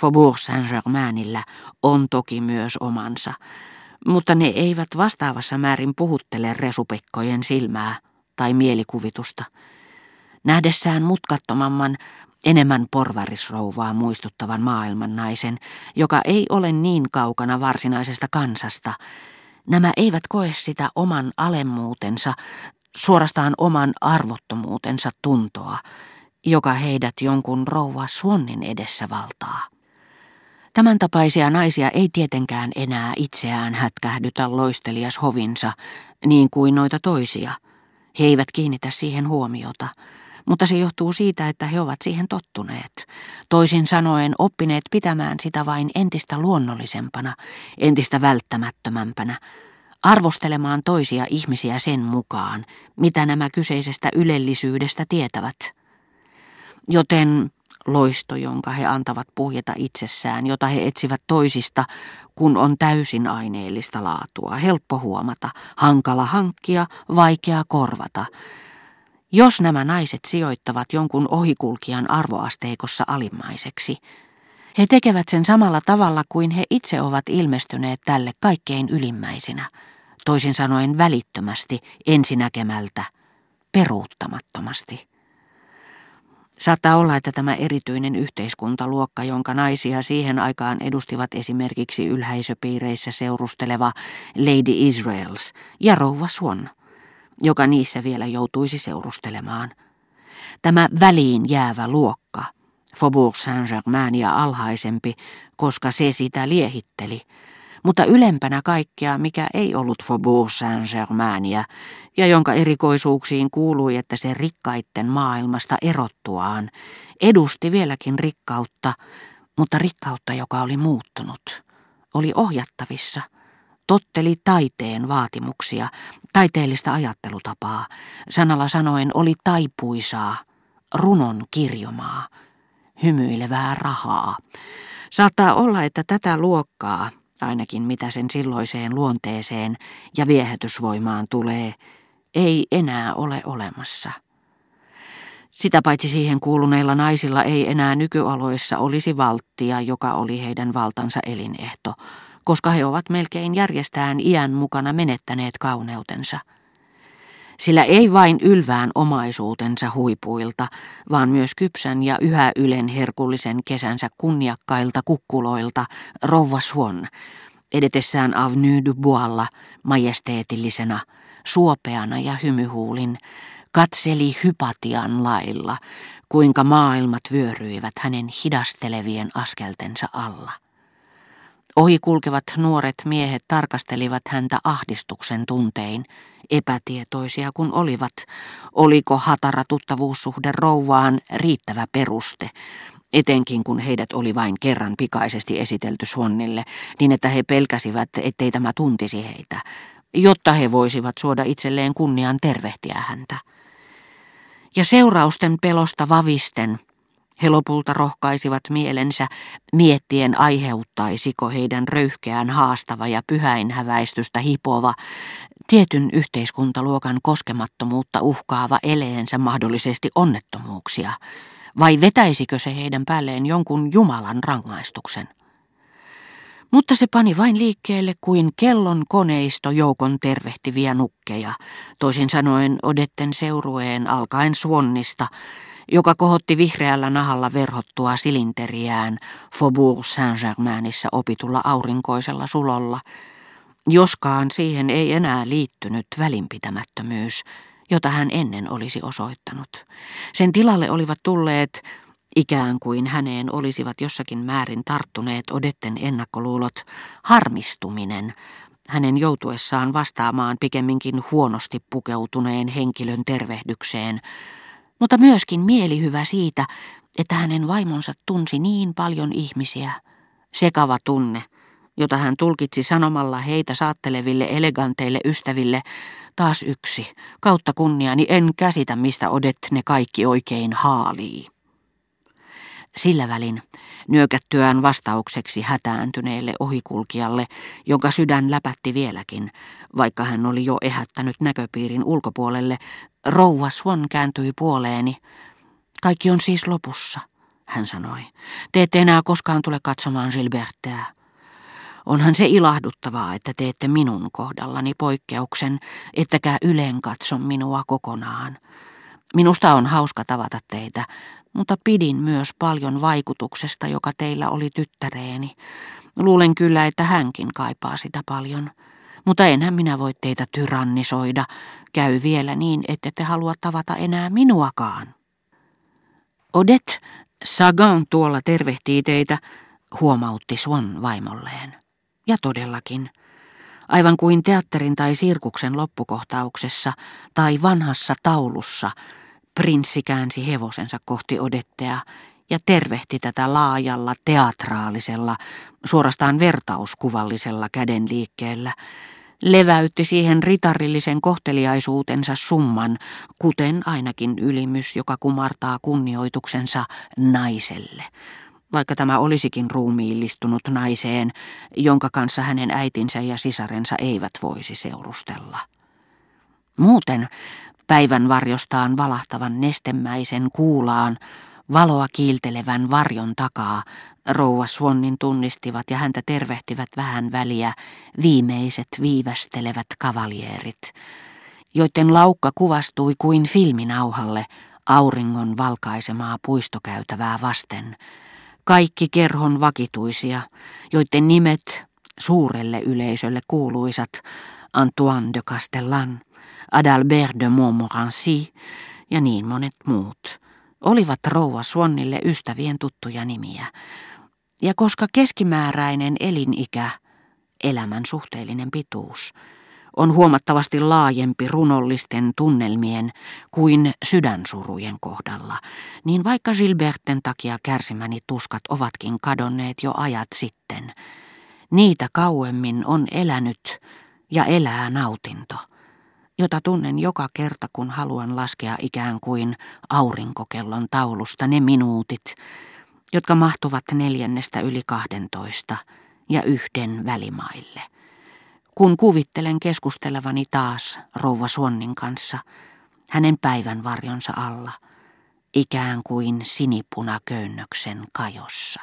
Faubourg Saint-Germainillä on toki myös omansa, mutta ne eivät vastaavassa määrin puhuttele resupekkojen silmää tai mielikuvitusta. Nähdessään mutkattomamman, enemmän porvarisrouvaa muistuttavan maailman naisen, joka ei ole niin kaukana varsinaisesta kansasta, nämä eivät koe sitä oman alemmuutensa, suorastaan oman arvottomuutensa tuntoa, joka heidät jonkun rouva suonnin edessä valtaa. Tämän tapaisia naisia ei tietenkään enää itseään hätkähdytä loistelias hovinsa, niin kuin noita toisia. He eivät kiinnitä siihen huomiota, mutta se johtuu siitä, että he ovat siihen tottuneet. Toisin sanoen oppineet pitämään sitä vain entistä luonnollisempana, entistä välttämättömämpänä, arvostelemaan toisia ihmisiä sen mukaan, mitä nämä kyseisestä ylellisyydestä tietävät. Joten loisto, jonka he antavat puhjeta itsessään, jota he etsivät toisista, kun on täysin aineellista laatua, helppo huomata, hankala hankkia, vaikea korvata. Jos nämä naiset sijoittavat jonkun ohikulkijan arvoasteikossa alimmaiseksi, he tekevät sen samalla tavalla kuin he itse ovat ilmestyneet tälle kaikkein ylimmäisinä, toisin sanoen välittömästi, ensinäkemältä, peruuttamattomasti. Saattaa olla, että tämä erityinen yhteiskuntaluokka, jonka naisia siihen aikaan edustivat esimerkiksi ylhäisöpiireissä seurusteleva Lady Israels ja rouva Swan, joka niissä vielä joutuisi seurustelemaan. Tämä väliin jäävä luokka, Faubourg Saint-Germain ja alhaisempi, koska se sitä liehitteli – mutta ylempänä kaikkea, mikä ei ollut Faubourg Saint-Germainia, ja jonka erikoisuuksiin kuului, että se rikkaitten maailmasta erottuaan edusti vieläkin rikkautta, mutta rikkautta, joka oli muuttunut, oli ohjattavissa, totteli taiteen vaatimuksia, taiteellista ajattelutapaa, sanalla sanoen oli taipuisaa, runon kirjomaa, hymyilevää rahaa. Saattaa olla, että tätä luokkaa, ainakin mitä sen silloiseen luonteeseen ja viehätysvoimaan tulee, ei enää ole olemassa. Sitä paitsi siihen kuuluneilla naisilla ei enää nykyaloissa olisi valttia, joka oli heidän valtansa elinehto, koska he ovat melkein järjestään iän mukana menettäneet kauneutensa – sillä ei vain ylvään omaisuutensa huipuilta, vaan myös kypsän ja yhä ylen herkullisen kesänsä kunniakkailta kukkuloilta rouva Swan, edetessään Avenue du Boislla majesteetillisena, suopeana ja hymyhuulin, katseli hypatian lailla, kuinka maailmat vyöryivät hänen hidastelevien askeltensa alla. Ohi kulkevat nuoret miehet tarkastelivat häntä ahdistuksen tuntein, epätietoisia kun olivat, oliko hatara tuttavuussuhde rouvaan riittävä peruste, etenkin kun heidät oli vain kerran pikaisesti esitelty Suonnille, niin että he pelkäsivät, ettei tämä tuntisi heitä, jotta he voisivat suoda itselleen kunnian tervehtiä häntä. Ja seurausten pelosta vavisten he lopulta rohkaisivat mielensä miettien aiheuttaisiko heidän röyhkeään haastava ja pyhäinhäväistystä hipova, tietyn yhteiskuntaluokan koskemattomuutta uhkaava eleensä mahdollisesti onnettomuuksia, vai vetäisikö se heidän päälleen jonkun Jumalan rangaistuksen? Mutta se pani vain liikkeelle kuin kellon koneisto joukon tervehtiviä nukkeja, toisin sanoen odetten seurueen alkaen suonnista, joka kohotti vihreällä nahalla verhottua silinteriään Faubourg Saint-Germainissa opitulla aurinkoisella sulolla, joskaan siihen ei enää liittynyt välinpitämättömyys, jota hän ennen olisi osoittanut. Sen tilalle olivat tulleet, ikään kuin häneen olisivat jossakin määrin tarttuneet odetten ennakkoluulot, harmistuminen, hänen joutuessaan vastaamaan pikemminkin huonosti pukeutuneen henkilön tervehdykseen, mutta myöskin mielihyvä siitä, että hänen vaimonsa tunsi niin paljon ihmisiä. Sekava tunne, jota hän tulkitsi sanomalla heitä saatteleville eleganteille ystäville, taas yksi, kautta kunniani en käsitä, mistä odet ne kaikki oikein haalii. Sillä välin, nyökättyään vastaukseksi hätääntyneelle ohikulkijalle, jonka sydän läpätti vieläkin, vaikka hän oli jo ehättänyt näköpiirin ulkopuolelle, rouva Swan kääntyi puoleeni. Kaikki on siis lopussa, hän sanoi. Te ette enää koskaan tule katsomaan Gilbertteä. Onhan se ilahduttavaa, että teette minun kohdallani poikkeuksen, ettekä yleen katso minua kokonaan. Minusta on hauska tavata teitä, mutta pidin myös paljon vaikutuksesta, joka teillä oli tyttäreeni. Luulen kyllä, että hänkin kaipaa sitä paljon. Mutta enhän minä voi teitä tyrannisoida. Käy vielä niin, ette te halua tavata enää minuakaan. Odet, Sagan tuolla tervehtii teitä, huomautti Swan vaimolleen. Ja todellakin, aivan kuin teatterin tai sirkuksen loppukohtauksessa tai vanhassa taulussa, prinssi käänsi hevosensa kohti Odettea ja tervehti tätä laajalla teatraalisella, suorastaan vertauskuvallisella kädenliikkeellä, leväytti siihen ritarillisen kohteliaisuutensa summan, kuten ainakin ylimys, joka kumartaa kunnioituksensa naiselle, vaikka tämä olisikin ruumiillistunut naiseen, jonka kanssa hänen äitinsä ja sisarensa eivät voisi seurustella. Muuten päivän varjostaan valahtavan nestemäisen kuulaan, valoa kiiltelevän varjon takaa, rouva Swannin tunnistivat ja häntä tervehtivät vähän väliä viimeiset viivästelevät kavalierit, joiden laukka kuvastui kuin filminauhalle auringon valkaisemaa puistokäytävää vasten. Kaikki kerhon vakituisia, joiden nimet suurelle yleisölle kuuluisat Antoine de Castellan, Adalbert de Montmorency ja niin monet muut, olivat rouva Swannille ystävien tuttuja nimiä. Ja koska keskimääräinen elinikä, elämän suhteellinen pituus, on huomattavasti laajempi runollisten tunnelmien kuin sydänsurujen kohdalla, niin vaikka Gilberten takia kärsimäni tuskat ovatkin kadonneet jo ajat sitten, niitä kauemmin on elänyt ja elää nautinto, jota tunnen joka kerta, kun haluan laskea ikään kuin aurinkokellon taulusta ne minuutit, jotka mahtuvat neljännestä yli kahdentoista ja yhden välimaille. Kun kuvittelen keskustelevani taas rouva Suonnin kanssa, hänen päivän varjonsa alla, ikään kuin sinipuna köynnöksen kajossa.